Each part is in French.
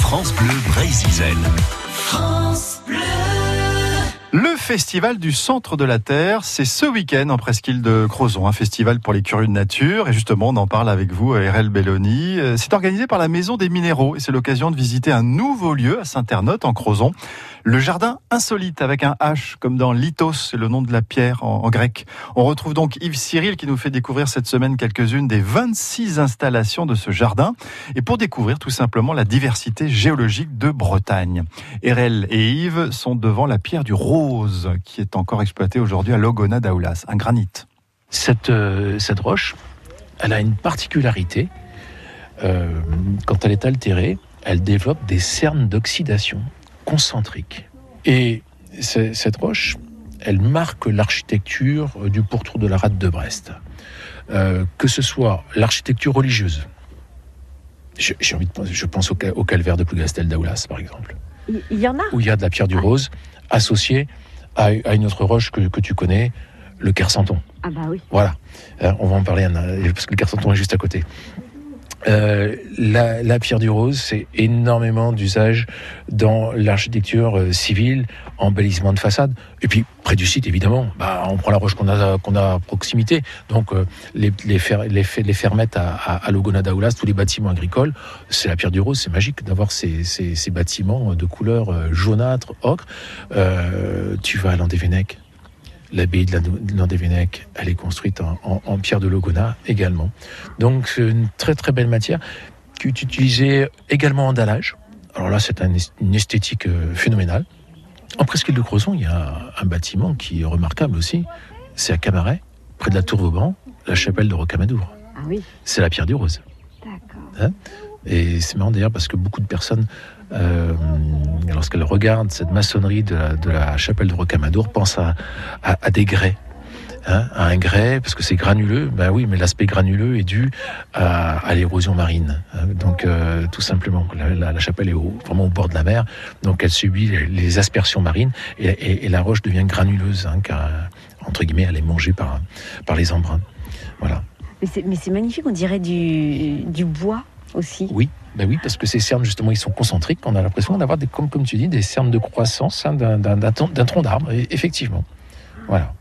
France Bleu Brésil. France Bleu. Festival du centre de la Terre, c'est ce week-end en presqu'île de Crozon, un festival pour les curieux de nature. Et justement, on en parle avec vous, RL Belloni. Euh, c'est organisé par la Maison des Minéraux et c'est l'occasion de visiter un nouveau lieu à Saint-Ternotte, en Crozon. Le jardin insolite avec un H, comme dans Lithos, c'est le nom de la pierre en, en, grec. On retrouve donc Yves Cyril qui nous fait découvrir cette semaine quelques-unes des 26 installations de ce jardin. Et pour découvrir tout simplement la diversité géologique de Bretagne. RL et Yves sont devant la pierre du Rose, qui est encore exploitée aujourd'hui à Logona d'Aulas, un granit. Cette, euh, cette roche, elle a une particularité. Euh, quand elle est altérée, elle développe des cernes d'oxydation concentrique. Et cette roche, elle marque l'architecture du pourtour de la rade de Brest. Euh, que ce soit l'architecture religieuse, j'ai envie de penser, je pense au, au calvaire de Plougastel d'Aulas, par exemple. Il y en a Où il y a de la pierre du rose associée à, à une autre roche que, que tu connais, le Kersanton. Ah bah oui. Voilà, euh, on va en parler parce que le Kersanton est juste à côté. Euh, la, la, pierre du rose, c'est énormément d'usage dans l'architecture euh, civile, embellissement de façade. Et puis près du site, évidemment, bah, on prend la roche qu'on a qu'on a à proximité. Donc euh, les les, les, les fermettes à, à, à Logona d'Aulas, tous les bâtiments agricoles, c'est la pierre du rose. C'est magique d'avoir ces, ces, ces, bâtiments de couleur euh, jaunâtre, ocre. Euh, tu vas à Landévennec, L'abbaye de Landévennec, elle est construite en, en, en, pierre de Logona également. Donc c'est une très très belle matière qui est utilisée également en dallage. Alors là, c'est un, une esthétique euh, phénoménale. En presqu'île de Crozon, il y a un bâtiment qui est remarquable aussi. C'est à Camaret, près de la Tour Vauban, la chapelle de Rocamadour. Ah oui. C'est la pierre du rose. D'accord. Hein? Et c'est marrant d'ailleurs parce que beaucoup de personnes, euh, lorsqu'elles regardent cette maçonnerie de la, chapelle de Rocamadour, pensent à, à, des grès. Hein, à un grès, parce que c'est granuleux, ben oui, mais l'aspect granuleux est dû à, à l'érosion marine. Hein, donc, euh, tout simplement, la, chapelle est vraiment au bord de la mer, donc elle subit les, aspersions marines et, la roche devient granuleuse, hein, car, entre guillemets, elle est mangée par, par les embruns. Voilà. Mais c'est magnifique, on dirait du, du bois Oui, ben oui, parce que ces cernes, justement, ils sont concentriques. On a l'impression d'avoir, comme, comme tu dis, des cernes de croissance hein, d'un tronc d'arbre, effectivement. Voilà.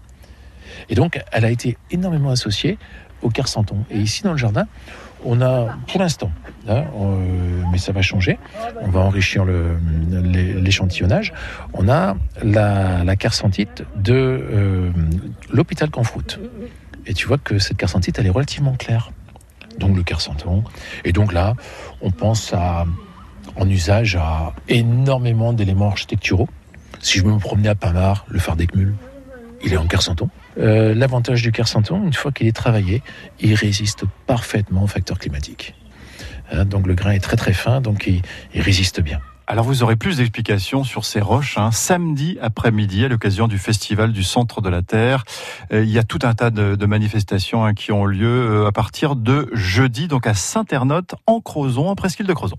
Et donc, elle a été énormément associée au Kersanton. Et ici, dans le jardin, on a, pour l'instant, hein, euh, mais ça va changer, on va enrichir l'échantillonnage, on a la, la carsantite de euh, l'hôpital Canfroute. Et tu vois que cette carsantite, elle est relativement claire donc le Kersanton. Et donc là, on pense à, en usage à énormément d'éléments architecturaux. Si je me promenais à Pamar, le phare d'Ecmul, il est en Kersanton. Euh, L'avantage du Kersanton, une fois qu'il est travaillé, il résiste parfaitement aux facteurs climatiques. Hein, donc le grain est très très fin, donc il résiste bien. Alors vous aurez plus d'explications sur ces roches hein, samedi après-midi à l'occasion du festival du Centre de la Terre. Euh, il y a tout un tas de, manifestations hein, qui ont lieu euh, à partir de jeudi, donc à Saint-Ernotte, en Crozon, en presqu'île de Crozon.